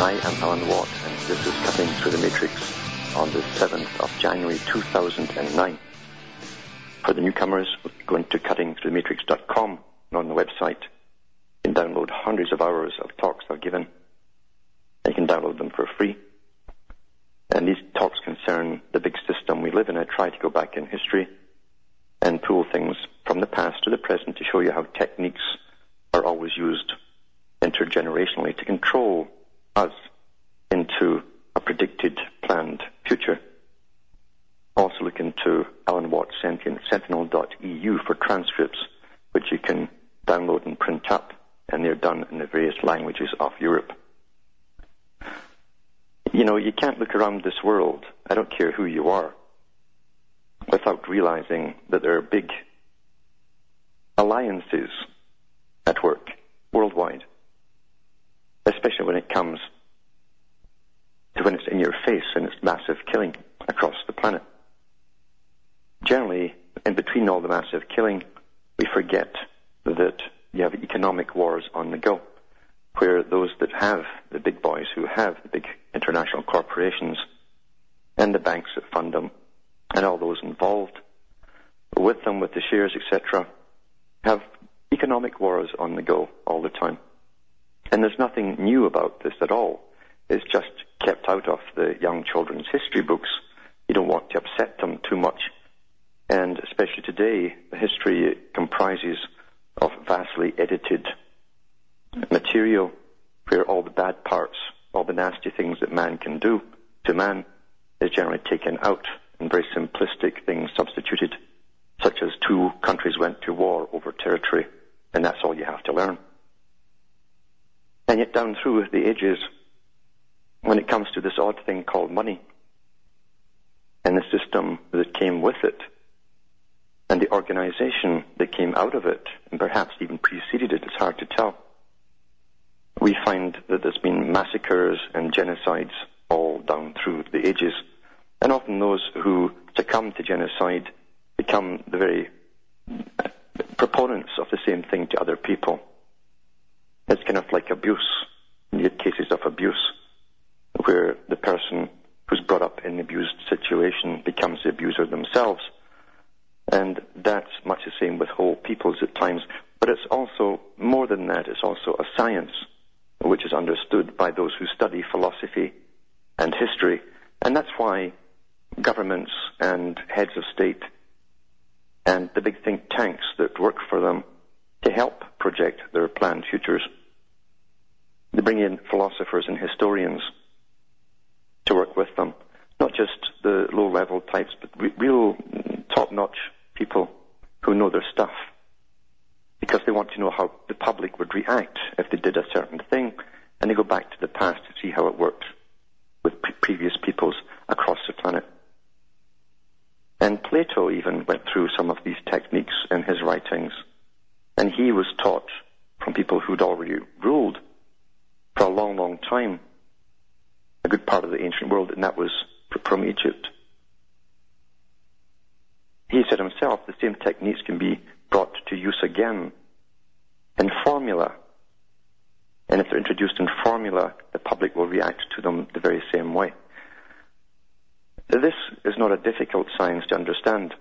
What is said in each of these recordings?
I am Alan Watt and this is Cutting Through the Matrix on the 7th of January 2009. For the newcomers, go into cuttingthroughthematrix.com on the website you can download hundreds of hours of talks I've given. You can download them for free. And these talks concern the big system we live in. I try to go back in history and pull things from the past to the present to show you how techniques are always used intergenerationally to control us into a predicted planned future. Also look into Alan Watt Sentinel.eu for transcripts which you can download and print up and they're done in the various languages of Europe you know, you can't look around this world, I don't care who you are, without realizing that there are big alliances at work worldwide, especially when it comes to when it's in your face and it's massive killing across the planet. Generally, in between all the massive killing, we forget that you have economic wars on the go where those that have the big boys, who have the big international corporations and the banks that fund them, and all those involved with them, with the shares, etc., have economic wars on the go all the time. And there's nothing new about this at all. It's just kept out of the young children's history books. You don't want to upset them too much. And especially today, the history comprises of vastly edited material where all the bad parts, all the nasty things that man can do to man is generally taken out and very simplistic things substituted, such as two countries went to war over territory, and that's all you have to learn. And yet down through the ages, when it comes to this odd thing called money, and the system that came with it, and the organization that came out of it, and perhaps even preceded it, it's hard to tell we find that there's been massacres and genocides all down through the ages. And often those who succumb to genocide become the very proponents of the same thing to other people. It's kind of like abuse. Cases of abuse where the person who's brought up in an abused situation becomes the abuser themselves. And that's much the same with whole peoples at times. But it's also more than that. It's also a science which is understood by those who study philosophy and history. And that's why governments and heads of state and the big think tanks that work for them to help project their planned futures. They bring in philosophers and historians to work with them, not just the low level types, but real top notch people who know their stuff. Because they want to know how the public would react if they did a certain thing, and they go back to the past to see how it worked with pre- previous peoples across the planet. And Plato even went through some of these techniques in his writings, and he was taught from people who'd already ruled for a long, long time a good part of the ancient world, and that was from Egypt. He said himself the same techniques can be brought to use again in formula. And if they're introduced in formula, the public will react to them the very same way. This is not a difficult science to understand,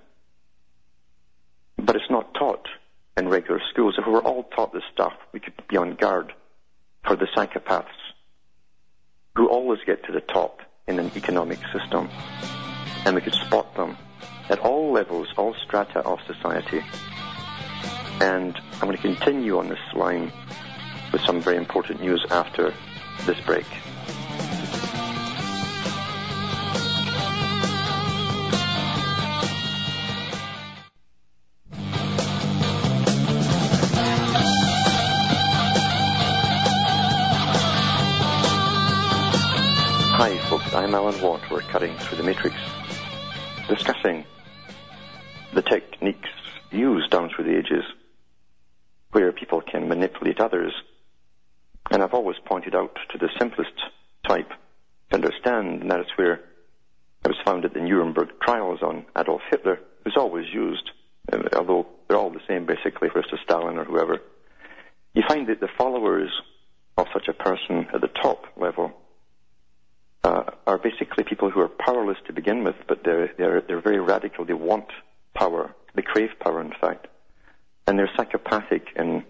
but it's not taught in regular schools. If we were all taught this stuff, we could be on guard for the psychopaths who always get to the top in an economic system, and we could spot them at all levels, all strata of society. And I'm going to continue on this line with some very important news after this break. I'm Alan Watt. We're cutting through the matrix, discussing the techniques used down through the ages where people can manipulate others. And I've always pointed out to the simplest type to understand, and that is where it was found at the Nuremberg trials on Adolf Hitler, who's always used, uh, although they're all the same basically, for Stalin or whoever. You find that the followers of such a person at the top level uh, are basically people who are powerless to begin with, but they're, they're, they're very radical. They want power. They crave power, in fact. And they're psychopathic in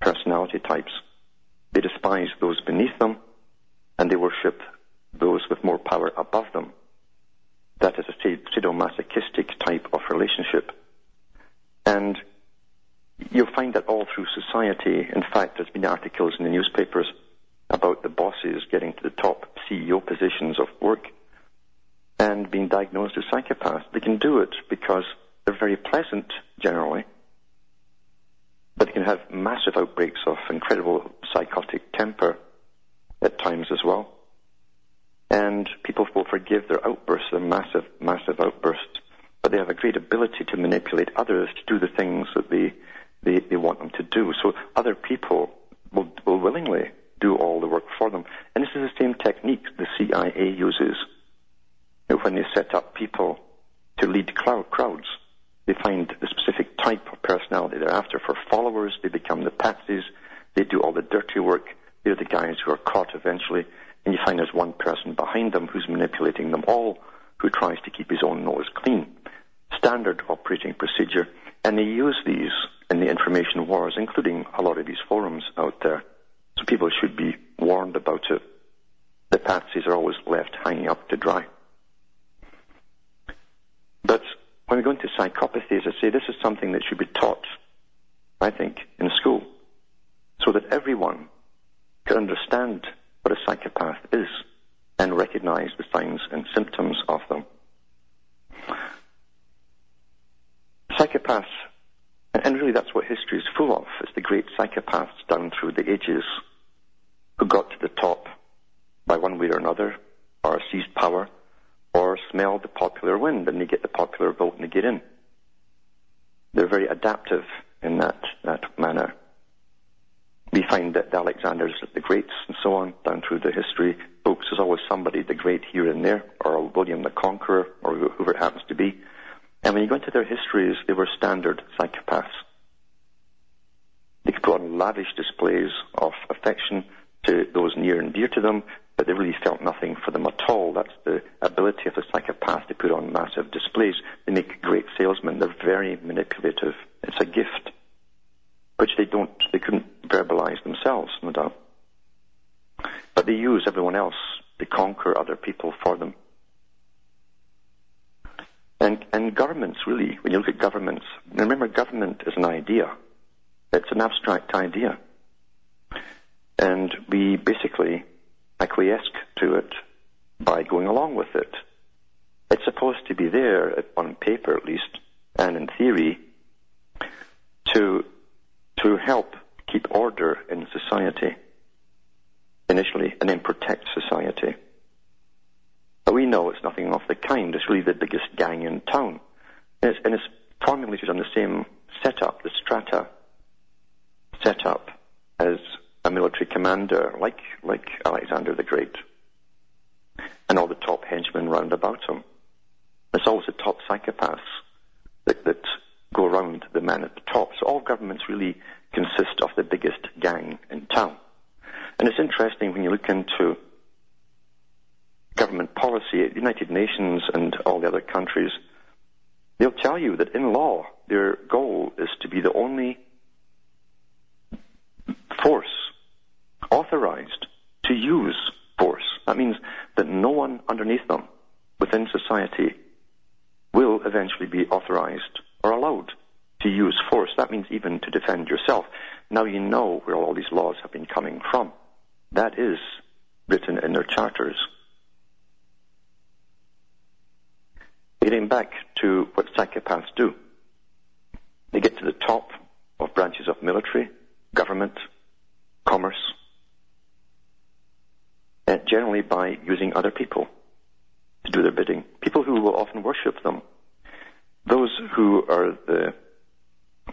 personality types. They despise those beneath them, and they worship those with more power above them. That is a sadomasochistic type of relationship. And you'll find that all through society. In fact, there's been articles in the newspapers about the bosses getting to the top CEO positions of work and being diagnosed as psychopaths. They can do it because they're very pleasant generally, but they can have massive outbreaks of incredible psychotic temper at times as well. And people will forgive their outbursts, their massive, massive outbursts, but they have a great ability to manipulate others to do the things that they, they, they want them to do. So other people will, will willingly do all the work for them. And this is the same technique the CIA uses when they set up people to lead crowds. They find the specific type of personality they're after. For followers, they become the patsies. They do all the dirty work. They're the guys who are caught eventually. And you find there's one person behind them who's manipulating them all, who tries to keep his own nose clean. Standard operating procedure. And they use these in the information wars, including a lot of these forums out there. So people should be warned about it. The patsies are always left hanging up to dry. But when we go into psychopathy, as I say, this is something that should be taught, I think, in school, so that everyone can understand what a psychopath is and recognize the signs and symptoms of them. Psychopaths, and really that's what history is full of, is the great psychopaths down through the ages who got to the top by one way or another, or seized power, or smelled the popular wind and they get the popular vote and they get in. They're very adaptive in that, that manner. We find that the Alexanders, the Greats, and so on, down through the history books, there's always somebody, the Great here and there, or William the Conqueror, or whoever it happens to be. And when you go into their histories, they were standard psychopaths. They could put on lavish displays of affection to those near and dear to them, but they really felt nothing for them at all. That's the ability of a psychopath to put on massive displays. They make great salesmen. They're very manipulative. It's a gift, which they don't, they couldn't verbalize themselves, no doubt. But they use everyone else to conquer other people for them. And, and governments, really, when you look at governments, remember government is an idea. It's an abstract idea. And we basically acquiesce to it by going along with it. It's supposed to be there, on paper at least, and in theory, to, to help keep order in society initially and then protect society. But we know it's nothing of the kind. It's really the biggest gang in town. And it's, and it's formulated on the same setup, the strata setup, as a military commander like, like Alexander the Great. And all the top henchmen round about him. It's always the top psychopaths that, that go around the men at the top. So all governments really consist of the biggest gang in town. And it's interesting when you look into government policy at the United Nations and all the other countries, they'll tell you that in law, their goal is to be the only force authorized to use force. That means that no one underneath them within society will eventually be authorized or allowed to use force. That means even to defend yourself. Now you know where all these laws have been coming from. That is written in their charters. Getting back to what psychopaths do. They get to the top of branches of military, government, commerce, uh, generally by using other people to do their bidding, people who will often worship them, those who are the,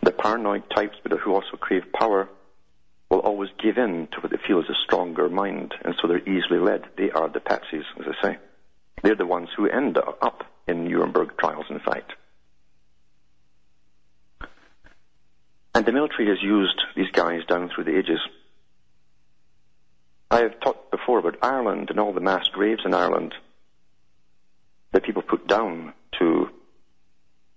the paranoid types but who also crave power will always give in to what they feel is a stronger mind, and so they're easily led. They are the patsies, as I say. They're the ones who end up in Nuremberg trials, in fact. And the military has used these guys down through the ages. I have talked before about Ireland and all the mass graves in Ireland that people put down to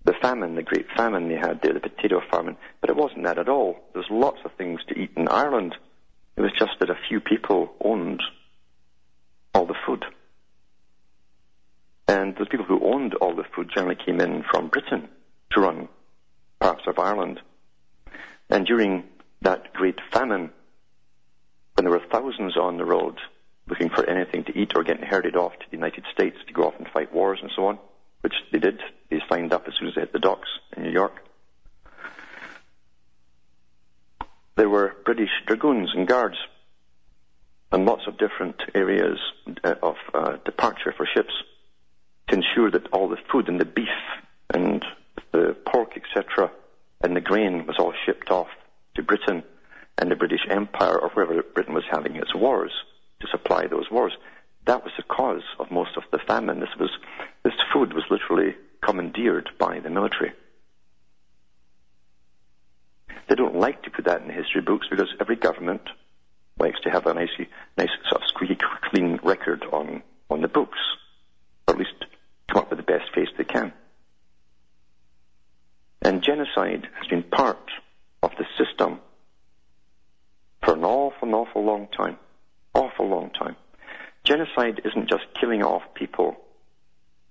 the famine, the great famine they had there, the potato famine. But it wasn't that at all. There's lots of things to eat in Ireland. It was just that a few people owned all the food. And those people who owned all the food generally came in from Britain to run parts of Ireland. And during that great famine, when there were thousands on the road looking for anything to eat or getting herded off to the United States to go off and fight wars and so on, which they did, they signed up as soon as they hit the docks in New York. There were British dragoons and guards and lots of different areas uh, of uh, departure for ships to ensure that all the food and the beef and the pork, etc., and the grain was all shipped off to Britain and the British Empire or wherever Britain was having its wars to supply those wars. That was the cause of most of the famine. This was this food was literally commandeered by the military. They don't like to put that in history books because every government likes to have a nice, nice sort of squeaky clean record on, on the books, or at least come up with the best face they can. And genocide has been part of the system for an awful, awful long time. Awful long time. Genocide isn't just killing off people.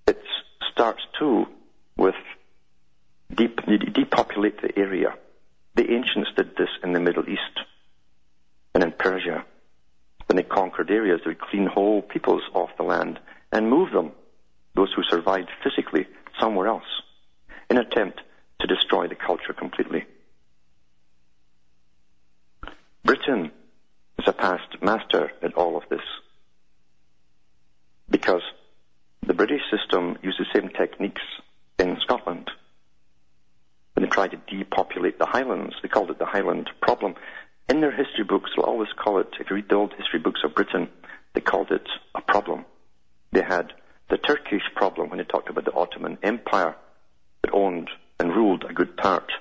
It starts too with deep, depopulate the area. The ancients did this in the Middle East and in Persia. When they conquered areas, they would clean whole peoples off the land and move them, those who survived physically, somewhere else, in an attempt to destroy the culture completely. Britain is a past master at all of this because the British system used the same techniques in Scotland. When they tried to depopulate the Highlands, they called it the Highland problem. In their history books, they'll always call it, if you read the old history books of Britain, they called it a problem. They had the Turkish problem when they talked about the Ottoman Empire that owned and ruled a good part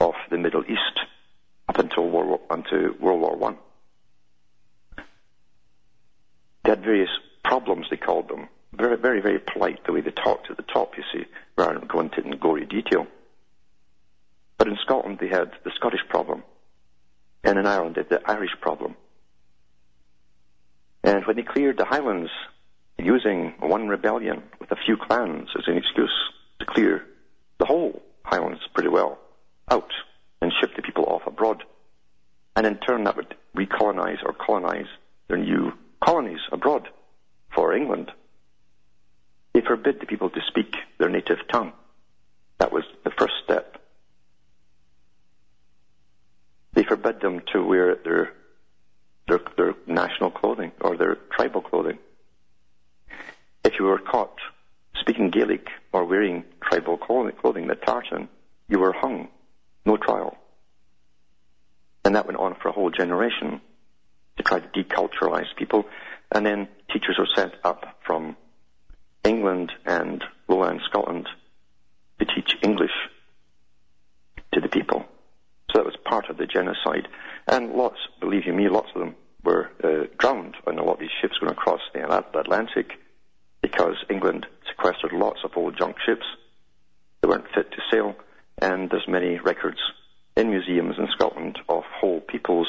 of the Middle East up until World War, until World War One. They had various problems, they called them. Very, very, very polite the way they talked at the top, you see, rather than going into in gory detail. But in Scotland they had the Scottish problem, and in Ireland they had the Irish problem. And when they cleared the Highlands using one rebellion with a few clans as an excuse to clear the whole Highlands pretty well out and ship the people off abroad, and in turn that would recolonize or colonize their new colonies abroad for England. They forbid the people to speak their native tongue. That was the first step. They forbid them to wear their, their, their national clothing or their tribal clothing. If you were caught speaking Gaelic or wearing tribal clothing, the tartan, you were hung. No trial. And that went on for a whole generation to try to deculturalize people. And then teachers were sent up from England and lowland Scotland to teach English to the people. So that was part of the genocide. And lots, believe you me, lots of them were uh, drowned on a lot of these ships going across the Atlantic because England sequestered lots of old junk ships that weren't fit to sail. And there's many records in museums in Scotland of whole peoples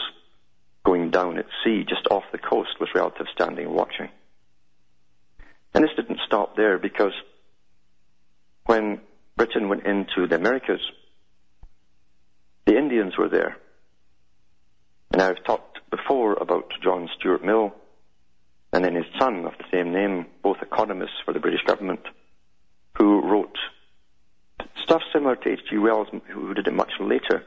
going down at sea just off the coast with relatives standing watching. And this didn't stop there because when Britain went into the Americas, the Indians were there. And I've talked before about John Stuart Mill and then his son of the same name, both economists for the British government, who wrote stuff similar to H.G. Wells, who did it much later.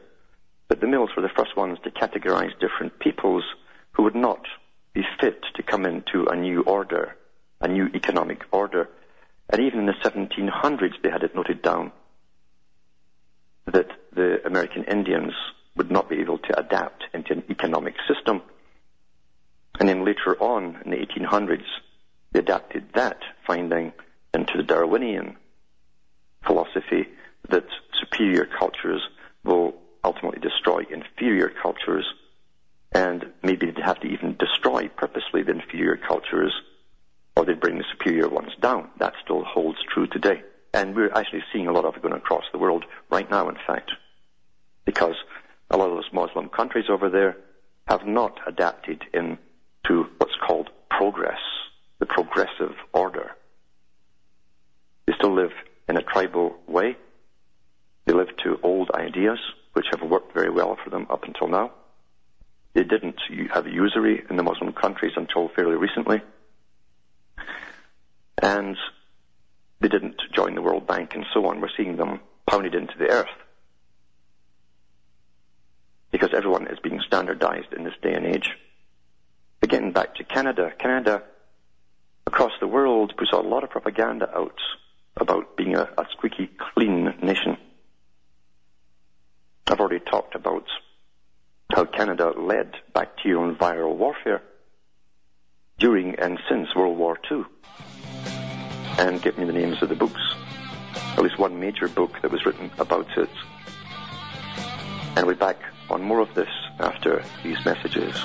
But the Mills were the first ones to categorize different peoples who would not be fit to come into a new order, a new economic order. And even in the 1700s, they had it noted down that the American Indians would not be able to adapt into an economic system. And then later on, in the 1800s, they adapted that finding into the Darwinian philosophy that superior cultures will ultimately destroy inferior cultures, and maybe they'd have to even destroy purposely the inferior cultures, or they'd bring the superior ones down. That still holds true today. And we're actually seeing a lot of it going across the world right now, in fact, because a lot of those Muslim countries over there have not adapted into what's called progress, the progressive order. They still live in a tribal way. They live to old ideas, which have worked very well for them up until now. They didn't have usury in the Muslim countries until fairly recently. And they didn't join the World Bank and so on. We're seeing them pounded into the earth. Because everyone is being standardized in this day and age. Again, back to Canada. Canada, across the world, puts a lot of propaganda out about being a, a squeaky clean nation. I've already talked about how Canada led bacterial and viral warfare during and since World War II and give me the names of the books. At least one major book that was written about it. And we'll be back on more of this after these messages.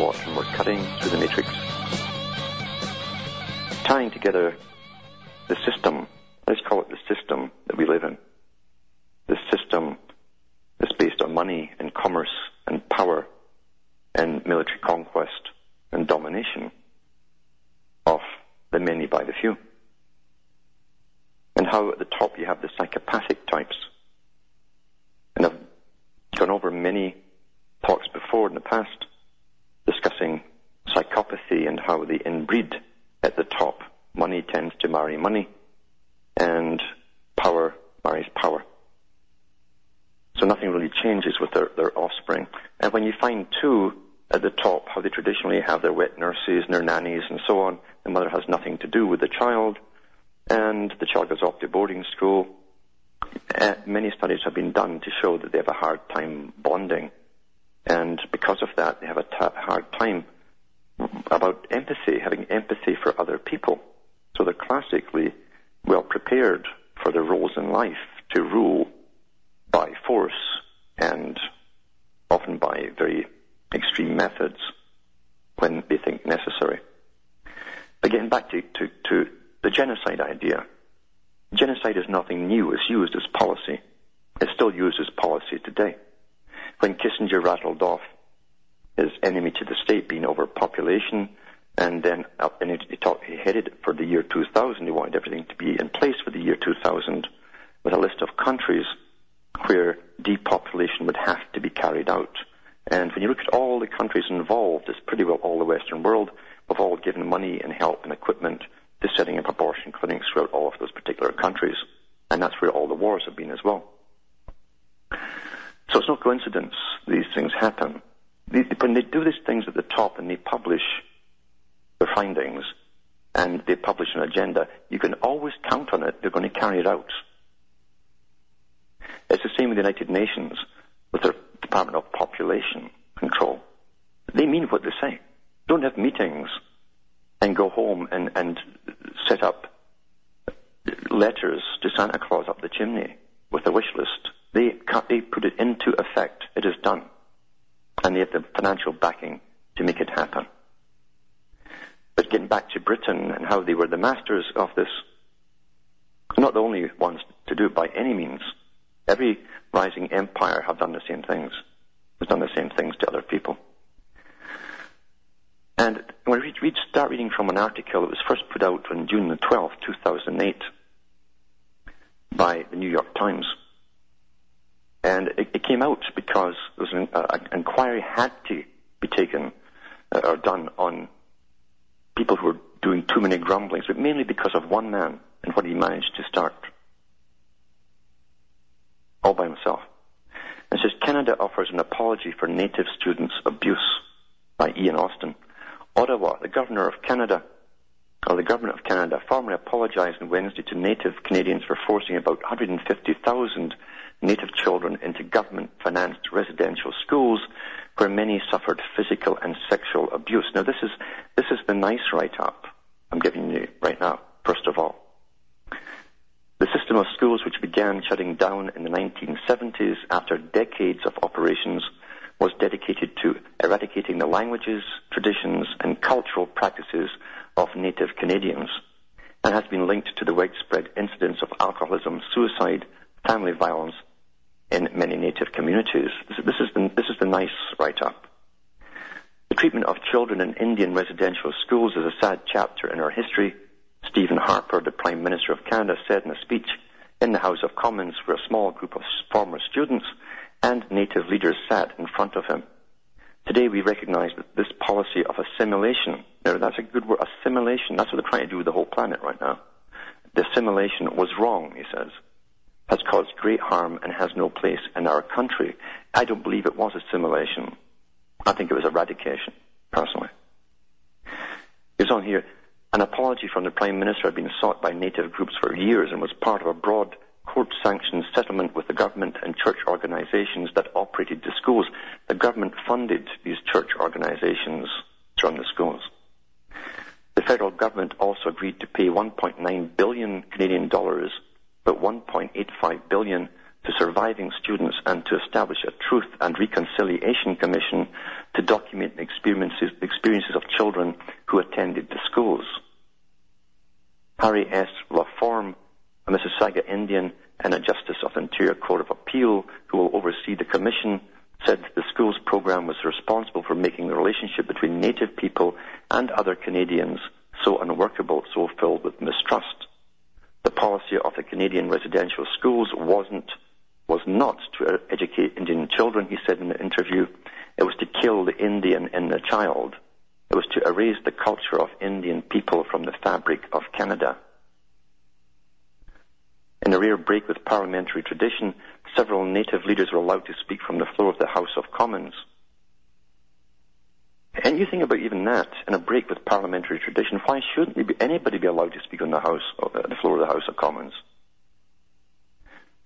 And we're cutting through the matrix, tying together the system. Let's call it the system that we live in. The system is based on money and commerce and power and military conquest and domination of the many by the few. And how at the top you have the psychopathic types. And I've gone over many talks before in the past discussing psychopathy and how they inbreed at the top. Money tends to marry money, and power marries power. So nothing really changes with their, their offspring. And when you find two at the top, how they traditionally have their wet nurses and their nannies and so on, the mother has nothing to do with the child, and the child goes off to boarding school. Uh, many studies have been done to show that they have a hard time bonding and because of that, they have a t- hard time about empathy, having empathy for other people. So they're classically well prepared for their roles in life to rule by force and often by very extreme methods when they think necessary. Getting back to, to, to the genocide idea, genocide is nothing new. It's used as policy. It's still used as policy today when Kissinger rattled off his enemy to the state being overpopulation, and then up, and he, talked, he headed for the year 2000. He wanted everything to be in place for the year 2000 with a list of countries where depopulation would have to be carried out. And when you look at all the countries involved, it's pretty well all the Western world, have all given money and help and equipment to setting up abortion clinics throughout all of those particular countries. And that's where all the wars have been as well. So it's no coincidence these things happen. When they do these things at the top and they publish their findings and they publish an agenda, you can always count on it. They're going to carry it out. It's the same with the United Nations with their Department of Population Control. They mean what they say. Don't have meetings and go home and, and set up letters to Santa Claus up the chimney with a wish list. They, they put it into effect. It is done. And they have the financial backing to make it happen. But getting back to Britain and how they were the masters of this, not the only ones to do it by any means. Every rising empire have done the same things. Has done the same things to other people. And when we read, start reading from an article that was first put out on June the 12th, 2008, by the New York Times, and it, it came out because there was an uh, inquiry had to be taken uh, or done on people who were doing too many grumblings, but mainly because of one man and what he managed to start. All by himself. And says Canada offers an apology for Native students' abuse by Ian Austin. Ottawa, the Governor of Canada, or the Government of Canada, formally apologized on Wednesday to Native Canadians for forcing about 150,000 Native children into government-financed residential schools where many suffered physical and sexual abuse. Now this is, this is the nice write-up I'm giving you right now, first of all. The system of schools which began shutting down in the 1970s after decades of operations was dedicated to eradicating the languages, traditions, and cultural practices of Native Canadians and has been linked to the widespread incidence of alcoholism, suicide, family violence in many Native communities. This, is, the, this is the nice write-up. The treatment of children in Indian residential schools is a sad chapter in our history. Stephen Harper, the Prime Minister of Canada, said in a speech in the House of Commons where a small group of former students and Native leaders sat in front of him. Today we recognize that this policy of assimilation, now that's a good word, assimilation, that's what they're trying to do with the whole planet right now. The assimilation was wrong, he says, has caused great harm and has no place in our country. I don't believe it was assimilation. I think it was eradication, personally. It's on here. An apology from the Prime Minister had been sought by Native groups for years and was part of a broad court-sanctioned settlement with the government and church organizations that operated the schools. The government funded these church organizations to run the schools. The federal government also agreed to pay 1.9 billion Canadian dollars, but 1.85 billion to surviving students and to establish a Truth and Reconciliation Commission to document the experiences, the experiences of children who attended the schools. Harry S. LaForme, a Mississauga Indian and a Justice of the Ontario Court of Appeal who will oversee the commission, said the schools program was responsible for making the relationship between Native people and other Canadians so unworkable, so filled with mistrust. The policy of the Canadian residential schools wasn't was not to educate Indian children, he said in the interview. It was to kill the Indian in the child. It was to erase the culture of Indian people from the fabric of Canada. In a rare break with parliamentary tradition, several native leaders were allowed to speak from the floor of the House of Commons. And you think about even that, in a break with parliamentary tradition, why shouldn't anybody be allowed to speak on the House, uh, the floor of the House of Commons?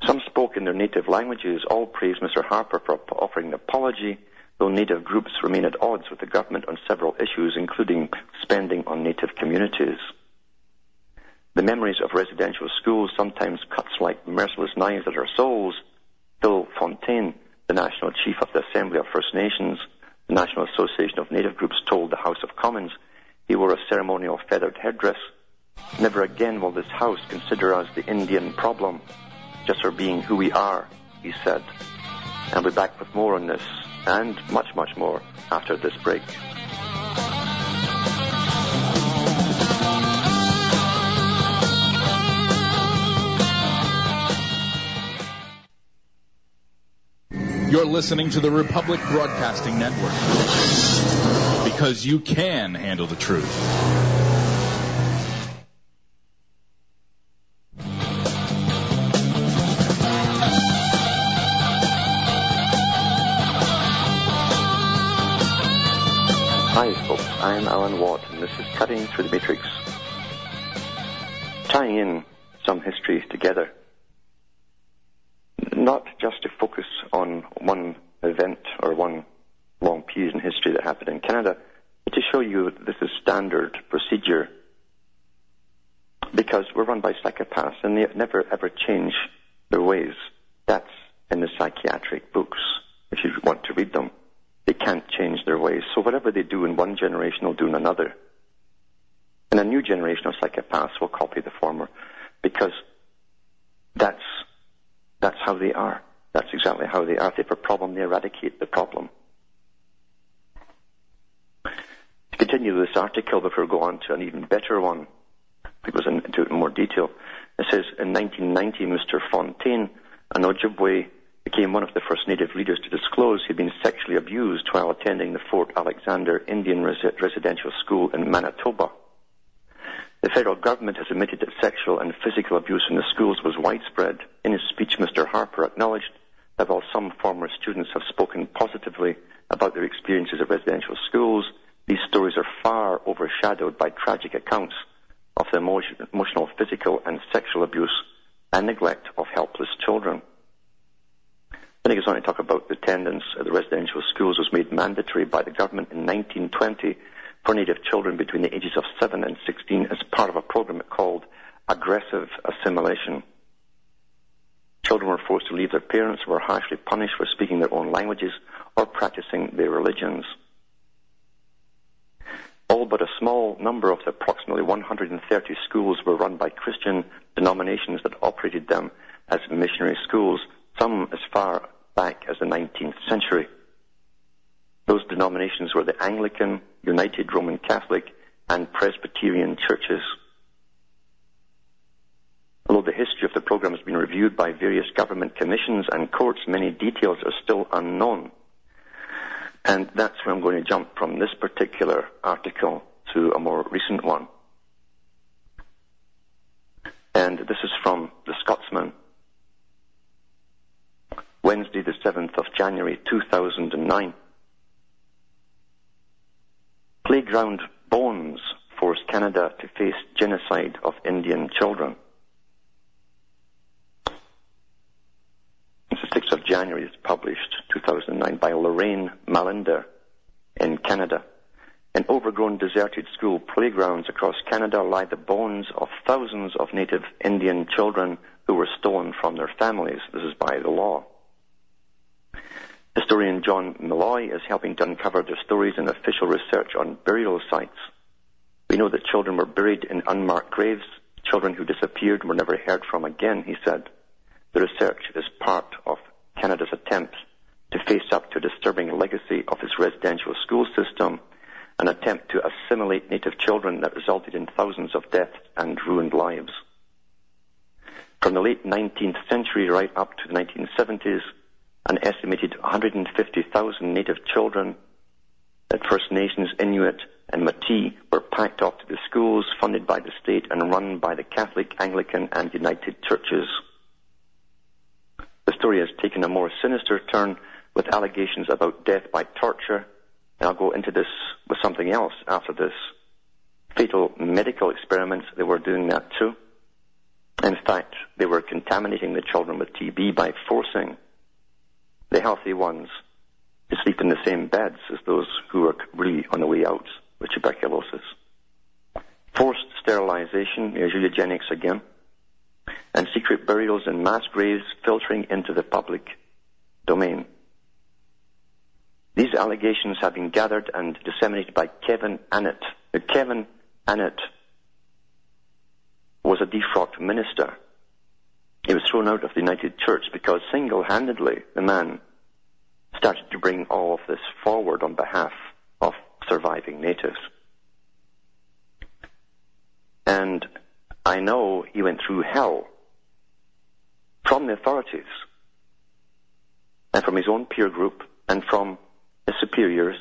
Some spoke in their native languages. All praised Mr. Harper for offering an apology, though native groups remain at odds with the government on several issues, including spending on native communities. The memories of residential schools sometimes cuts like merciless knives at our souls. Phil Fontaine, the National Chief of the Assembly of First Nations, the National Association of Native Groups, told the House of Commons he wore a ceremonial feathered headdress. Never again will this House consider us the Indian problem just for being who we are, he said. And we'll be back with more on this and much, much more after this break. You're listening to the Republic Broadcasting Network because you can handle the truth. Hi, folks. I'm Alan Watt, and this is Cutting Through the Matrix. Tying in some histories together, not just to focus on one event or one long period in history that happened in Canada, but to show you this is standard procedure because we're run by psychopaths and they never ever change their ways. That's in the psychiatric books, if you want to read them. They can't change their ways. So whatever they do in one generation, they'll do in another. And a new generation of psychopaths will copy the former because that's, that's how they are. That's exactly how they are. If they have a problem, they eradicate the problem. To continue this article before we go on to an even better one, it goes into it in more detail. It says, in 1990, Mr. Fontaine, an Ojibwe became one of the first native leaders to disclose he'd been sexually abused while attending the Fort Alexander Indian Res- Residential School in Manitoba. The federal government has admitted that sexual and physical abuse in the schools was widespread. In his speech, Mr. Harper acknowledged that while some former students have spoken positively about their experiences at residential schools, these stories are far overshadowed by tragic accounts of the emotional, physical, and sexual abuse and neglect of helpless children. Then he goes on to talk about the attendance at the residential schools was made mandatory by the government in 1920 for native children between the ages of 7 and 16 as part of a program called aggressive assimilation. Children were forced to leave their parents, were harshly punished for speaking their own languages or practicing their religions. All but a small number of the approximately 130 schools were run by Christian denominations that operated them as missionary schools, some as far back as the 19th century. Those denominations were the Anglican, United Roman Catholic, and Presbyterian churches. Although the history of the program has been reviewed by various government commissions and courts, many details are still unknown. And that's where I'm going to jump from this particular article to a more recent one. And this is from The Scotsman. Wednesday, the 7th of January, 2009. Playground bones force Canada to face genocide of Indian children. This is 6th of January. It's published 2009 by Lorraine Mallinder in Canada. In overgrown deserted school playgrounds across Canada lie the bones of thousands of native Indian children who were stolen from their families. This is by the law. Historian John Milloy is helping to uncover their stories in official research on burial sites. We know that children were buried in unmarked graves, children who disappeared were never heard from again, he said. The research is part of Canada's attempt to face up to a disturbing legacy of its residential school system, an attempt to assimilate native children that resulted in thousands of deaths and ruined lives. From the late 19th century right up to the 1970s, an estimated 150,000 native children at First Nations, Inuit, and Métis were packed off to the schools funded by the state and run by the Catholic, Anglican, and United churches. The story has taken a more sinister turn with allegations about death by torture, and I'll go into this with something else after this. Fatal medical experiments, they were doing that too. In fact, they were contaminating the children with TB by forcing the healthy ones to sleep in the same beds as those who are really on the way out with tuberculosis. Forced sterilization, there's eugenics again, and secret burials and mass graves filtering into the public domain. These allegations have been gathered and disseminated by Kevin Annett. Kevin Annett was a defrocked minister he was thrown out of the United Church because single-handedly the man started to bring all of this forward on behalf of surviving natives. And I know he went through hell from the authorities and from his own peer group and from his superiors.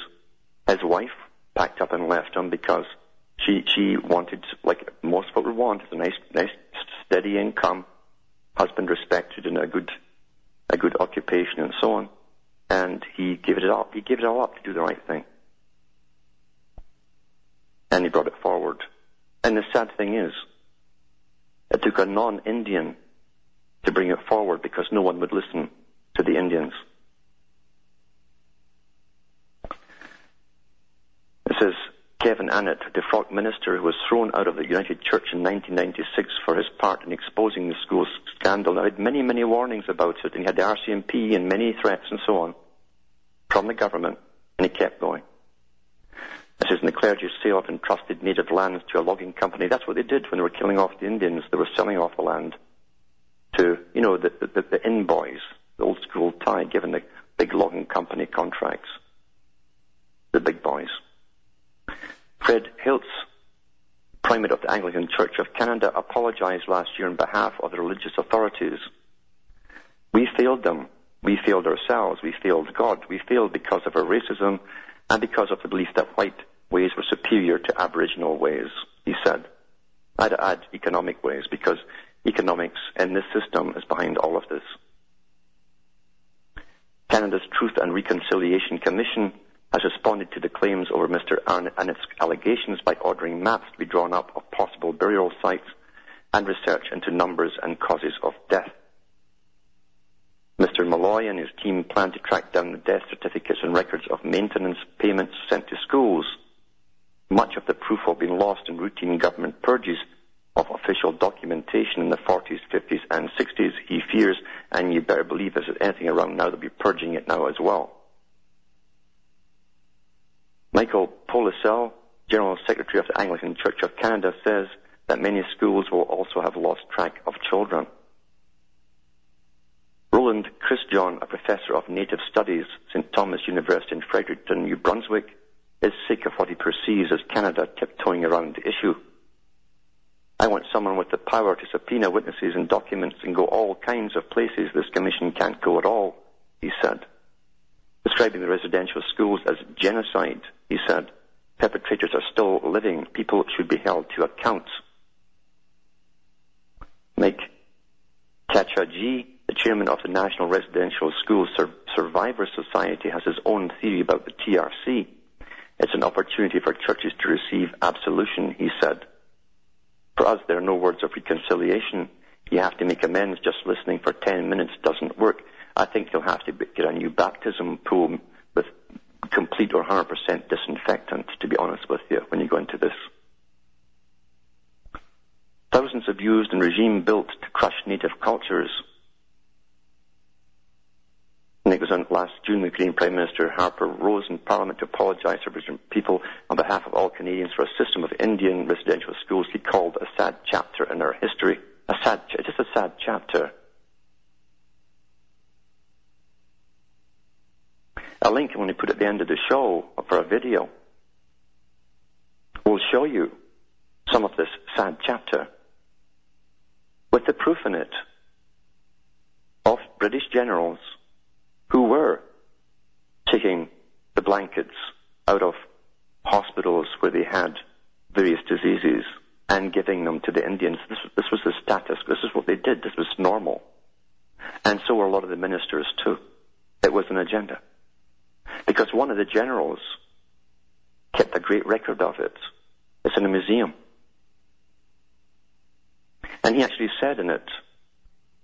His wife packed up and left him because she she wanted, like most people want, a nice nice steady income husband respected and a good, a good occupation and so on. And he gave it up. He gave it all up to do the right thing. And he brought it forward. And the sad thing is, it took a non-Indian to bring it forward because no one would listen to the Indians. This is Kevin Annett, the defrocked minister who was thrown out of the United Church in 1996 for his part in exposing the school scandal. I had many, many warnings about it, and he had the RCMP and many threats and so on from the government, and he kept going. This is in the clergy's sale of entrusted native lands to a logging company. That's what they did when they were killing off the Indians. They were selling off the land to, you know, the, the, the boys, the old school tie, given the big logging company contracts. The big boys. Fred Hiltz, Primate of the Anglican Church of Canada, apologized last year on behalf of the religious authorities. We failed them. We failed ourselves. We failed God. We failed because of our racism and because of the belief that white ways were superior to Aboriginal ways, he said. I'd add economic ways because economics in this system is behind all of this. Canada's Truth and Reconciliation Commission has responded to the claims over Mr. its allegations by ordering maps to be drawn up of possible burial sites and research into numbers and causes of death. Mr. Milloy and his team plan to track down the death certificates and records of maintenance payments sent to schools. Much of the proof will be lost in routine government purges of official documentation in the 40s, 50s, and 60s, he fears, and you better believe there's anything around now, they'll be purging it now as well. Michael Pollesel, General Secretary of the Anglican Church of Canada, says that many schools will also have lost track of children. Roland Chrisjohn, a professor of native studies, St. Thomas University in Fredericton, New Brunswick, is sick of what he perceives as Canada tiptoeing around the issue. I want someone with the power to subpoena witnesses and documents and go all kinds of places this commission can't go at all, he said. Describing the residential schools as genocide, he said, perpetrators are still living. People should be held to account. Mike Cachagee, the chairman of the National Residential School Sur- Survivor Society, has his own theory about the TRC. It's an opportunity for churches to receive absolution, he said. For us, there are no words of reconciliation. You have to make amends. Just listening for 10 minutes doesn't work. I think you'll have to get a new baptism pool complete or 100% disinfectant, to be honest with you, when you go into this. Thousands abused and regime built to crush native cultures. And it was on last June the Canadian Prime Minister Harper rose in Parliament to apologise to Aboriginal people on behalf of all Canadians for a system of Indian residential schools he called a sad chapter in our history. A sad, just a sad chapter. A link going to put at the end of the show for a video will show you some of this sad chapter with the proof in it of British generals who were taking the blankets out of hospitals where they had various diseases and giving them to the Indians. This, this was the status. This is what they did. This was normal. And so were a lot of the ministers too. It was an agenda. Because one of the generals kept a great record of it. It's in a museum. And he actually said in it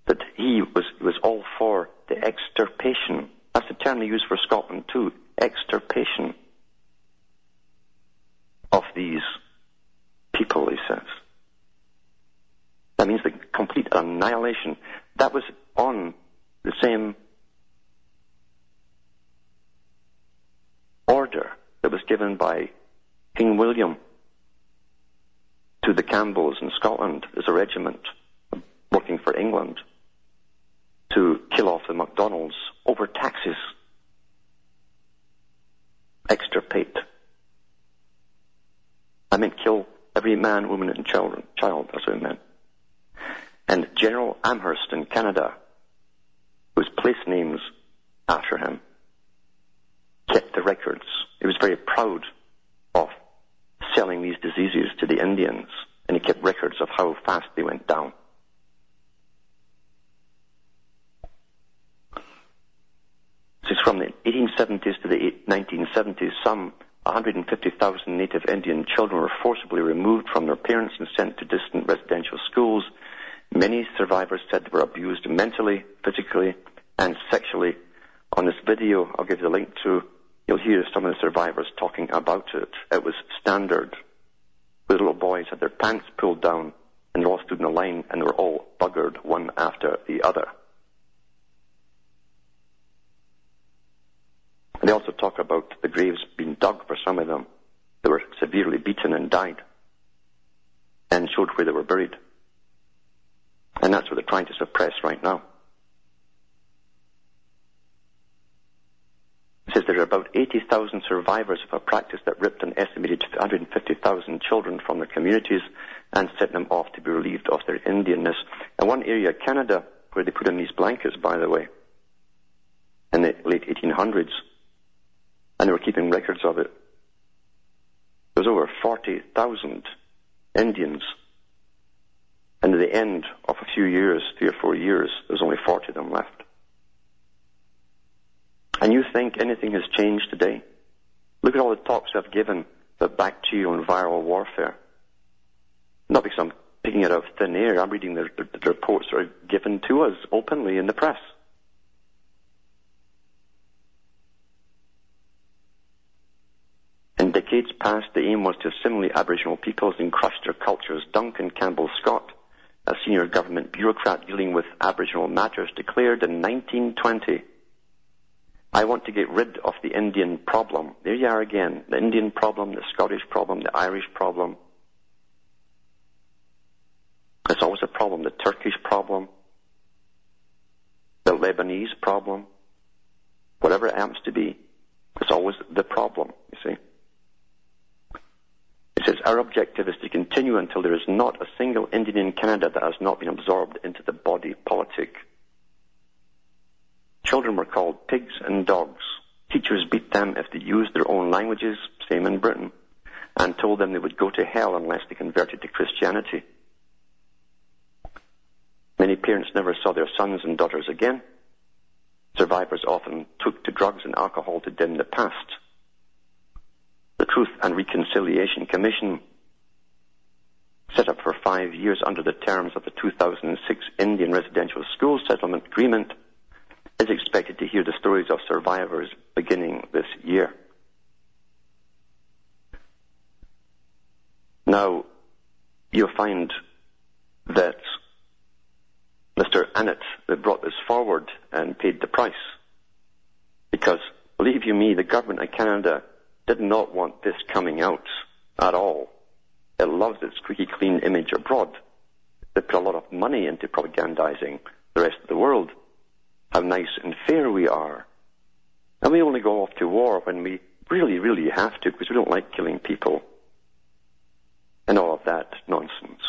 that he was, was all for the extirpation. That's the term they use for Scotland too. Extirpation of these people, he says. That means the complete annihilation. That was on the same order that was given by King William to the Campbells in Scotland as a regiment working for England to kill off the MacDonalds over taxes. Extirpate. I meant kill every man, woman, and children, child. That's what I meant. And General Amherst in Canada, whose place names after him, kept the records. He was very proud of selling these diseases to the Indians, and he kept records of how fast they went down. Is from the 1870s to the 1970s. Some 150,000 native Indian children were forcibly removed from their parents and sent to distant residential schools. Many survivors said they were abused mentally, physically, and sexually. On this video, I'll give you the link to you'll hear some of the survivors talking about it. It was standard. The little boys had their pants pulled down and they all stood in a line and they were all buggered one after the other. And they also talk about the graves being dug for some of them. They were severely beaten and died and showed where they were buried. And that's what they're trying to suppress right now. Says there are about 80,000 survivors of a practice that ripped an estimated 150,000 children from their communities and sent them off to be relieved of their Indianness. And one area, Canada, where they put in these blankets, by the way, in the late 1800s, and they were keeping records of it. There was over 40,000 Indians And at the end of a few years, three or four years, there was only 40 of them left. And you think anything has changed today? Look at all the talks I've given that back to you on viral warfare. Not because I'm picking it out of thin air. I'm reading the, the, the reports that are given to us openly in the press. In decades past, the aim was to assimilate Aboriginal peoples and crush their cultures. Duncan Campbell Scott, a senior government bureaucrat dealing with Aboriginal matters, declared in 1920, I want to get rid of the Indian problem. There you are again. The Indian problem, the Scottish problem, the Irish problem. It's always a problem. The Turkish problem, the Lebanese problem, whatever it happens to be, it's always the problem, you see. It says, our objective is to continue until there is not a single Indian in Canada that has not been absorbed into the body politic. Children were called pigs and dogs. Teachers beat them if they used their own languages, same in Britain, and told them they would go to hell unless they converted to Christianity. Many parents never saw their sons and daughters again. Survivors often took to drugs and alcohol to dim the past. The Truth and Reconciliation Commission, set up for five years under the terms of the 2006 Indian Residential School Settlement Agreement, is expected to hear the stories of survivors beginning this year. Now, you'll find that Mr. Annett that brought this forward and paid the price. Because, believe you me, the government of Canada did not want this coming out at all. It loves its squeaky clean image abroad. They put a lot of money into propagandizing the rest of the world how nice and fair we are. And we only go off to war when we really, really have to because we don't like killing people. And all of that nonsense.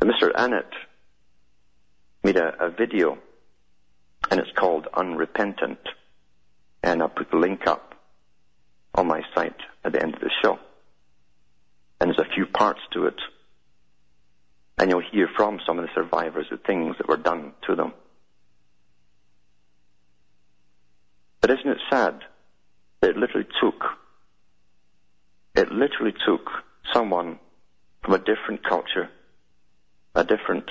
And Mr. Annett made a, a video and it's called Unrepentant. And I'll put the link up on my site at the end of the show. And there's a few parts to it. And you'll hear from some of the survivors the things that were done to them. But isn't it sad that it literally took, it literally took someone from a different culture, a different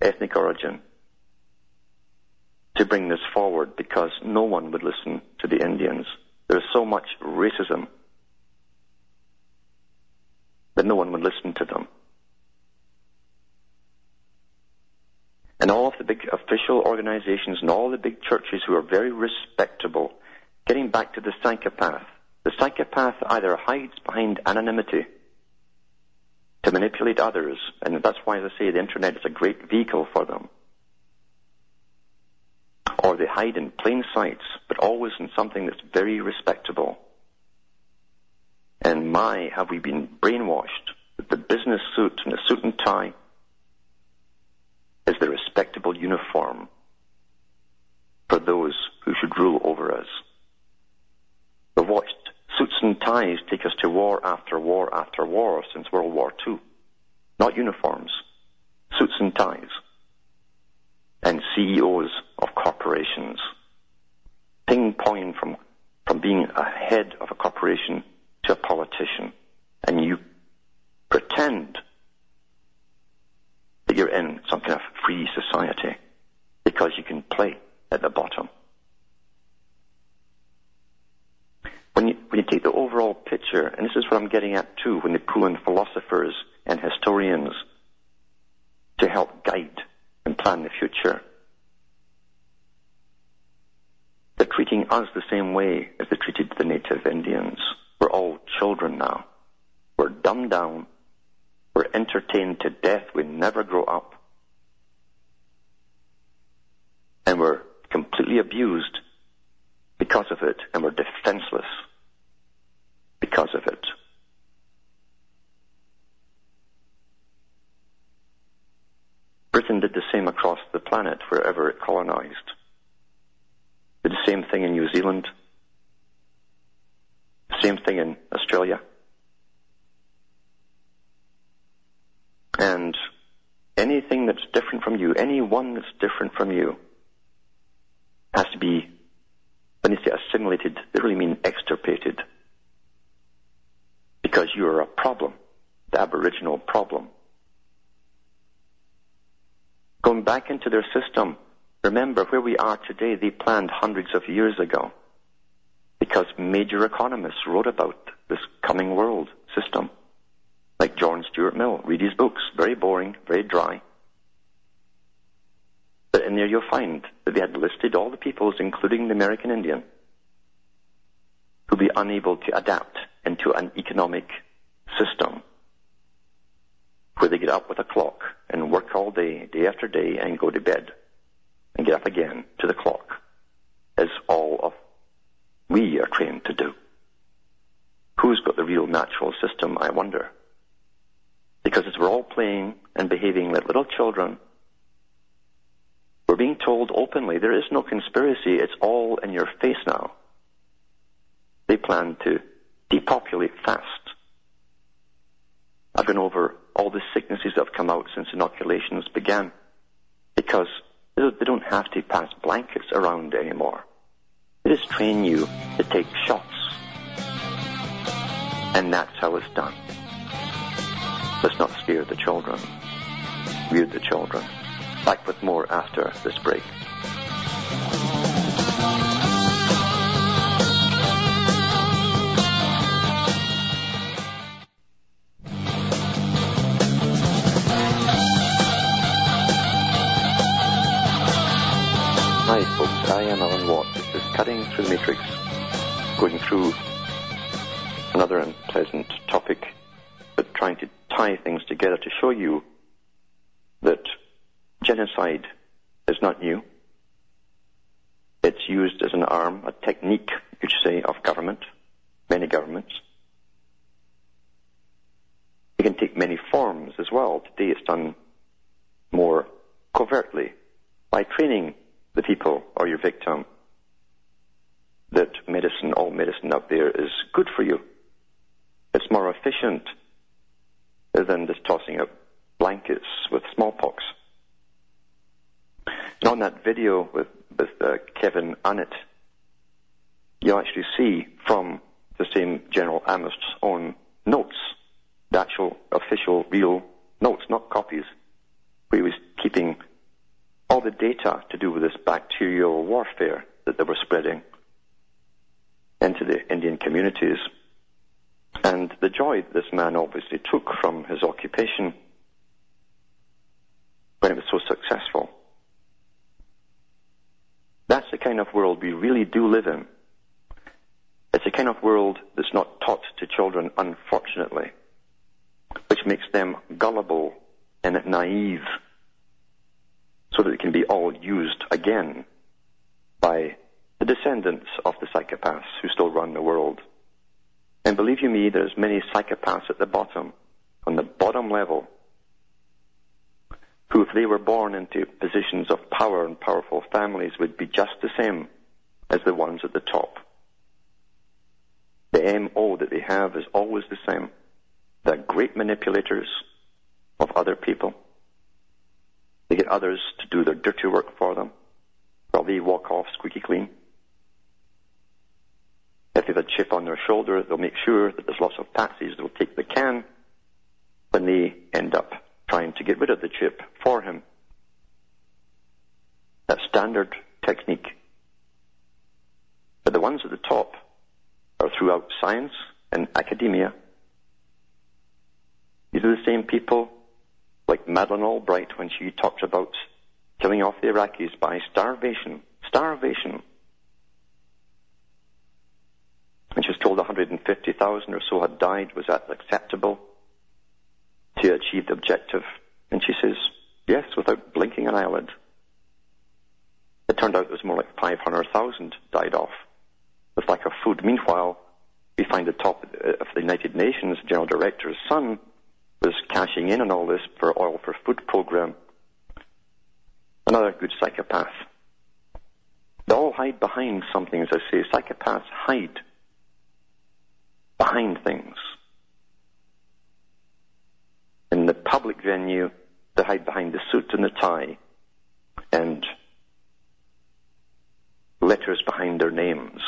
ethnic origin, to bring this forward because no one would listen to the Indians. There's so much racism that no one would listen to them. And all of the big official organizations and all the big churches who are very respectable, getting back to the psychopath. The psychopath either hides behind anonymity to manipulate others, and that's why, as I say, the internet is a great vehicle for them. Or they hide in plain sight, but always in something that's very respectable. And my, have we been brainwashed with the business suit and the suit and tie is the respectable uniform for those who should rule over us. We've watched suits and ties take us to war after war after war since World War II. Not uniforms, suits and ties. And CEOs of corporations. Ping-ponging from, from being a head of a corporation to a politician. And you pretend that you're in some kind of free society because you can play at the bottom. When you, when you take the overall picture, and this is what I'm getting at too, when they pull in philosophers and historians to help guide and plan the future, they're treating us the same way as they treated the native Indians. We're all children now. We're dumbed down we're entertained to death. We never grow up and were completely abused because of it and were defenseless because of it. Britain did the same across the planet wherever it colonized. Did the same thing in New Zealand. Same thing in Australia. And anything that's different from you, anyone that's different from you, has to be, when they say assimilated, they really mean extirpated. Because you are a problem, the aboriginal problem. Going back into their system, remember where we are today, they planned hundreds of years ago. Because major economists wrote about this coming world system. Like John Stuart Mill. Read his books. Very boring, very dry. But in there you'll find that they had listed all the peoples, including the American Indian, who'd be unable to adapt into an economic system where they get up with a clock and work all day, day after day, and go to bed and get up again to the clock, as all of we are trained to do. Who's got the real natural system, I wonder? Because as we're all playing and behaving like little children, we're being told openly there is no conspiracy, it's all in your face now. They plan to depopulate fast. I've gone over all the sicknesses that have come out since inoculations began because they don't have to pass blankets around anymore. They just train you to take shots. And that's how it's done. Let's not scare the children. We're the children. Back with more after this break. Hi folks, I am Alan Watt. This is Cutting Through the Matrix, going through another unpleasant topic, but trying to tie things together to show you that genocide is not new. It's used as an arm, a technique, you could say, of government, many governments. It can take many forms as well. Today it's done more covertly by training the people or your victim that medicine, all medicine out there is good for you. It's more efficient than just tossing out blankets with smallpox. And on that video with, with uh, Kevin Annett, you actually see from the same General Amherst's own notes, the actual official real notes, not copies, where he was keeping all the data to do with this bacterial warfare that they were spreading into the Indian communities. And the joy that this man obviously took from his occupation when it was so successful. That's the kind of world we really do live in. It's a kind of world that's not taught to children, unfortunately, which makes them gullible and naive so that it can be all used again by the descendants of the psychopaths who still run the world. And believe you me, there's many psychopaths at the bottom, on the bottom level, who if they were born into positions of power and powerful families would be just the same as the ones at the top. The MO that they have is always the same. They're great manipulators of other people. They get others to do their dirty work for them while they walk off squeaky clean. If they have a chip on their shoulder, they'll make sure that there's lots of taxis that will take the can when they end up trying to get rid of the chip for him. That standard technique. But the ones at the top are throughout science and academia. These are the same people like Madeleine Albright when she talked about killing off the Iraqis by starvation. Starvation. And she was told 150,000 or so had died. Was that acceptable to achieve the objective? And she says, yes, without blinking an eyelid. It turned out it was more like 500,000 died off with lack of food. Meanwhile, we find the top uh, of the United Nations General Director's son was cashing in on all this for Oil for Food program. Another good psychopath. They all hide behind something, as I say. Psychopaths hide behind things. In the public venue, they hide behind the suit and the tie and letters behind their names.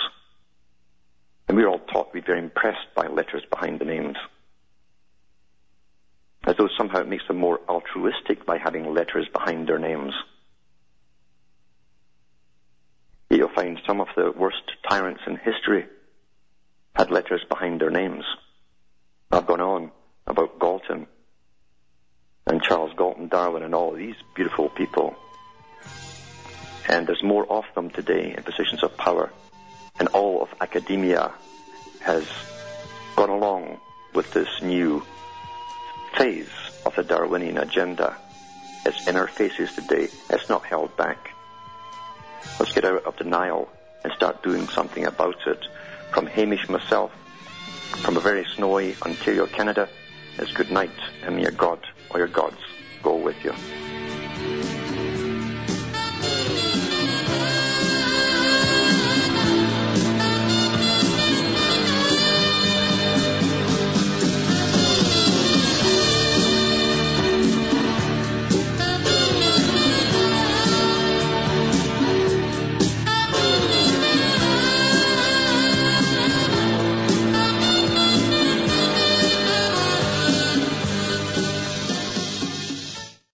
And we we're all taught to be very impressed by letters behind the names. As though somehow it makes them more altruistic by having letters behind their names. You'll find some of the worst tyrants in history had letters behind their names. I've gone on about Galton and Charles Galton Darwin and all of these beautiful people. And there's more of them today in positions of power. And all of academia has gone along with this new phase of the Darwinian agenda. Its in our faces today. It's not held back. Let's get out of denial and start doing something about it. From Hamish myself, from a very snowy Ontario, Canada, it's good night, and may God or your gods go with you.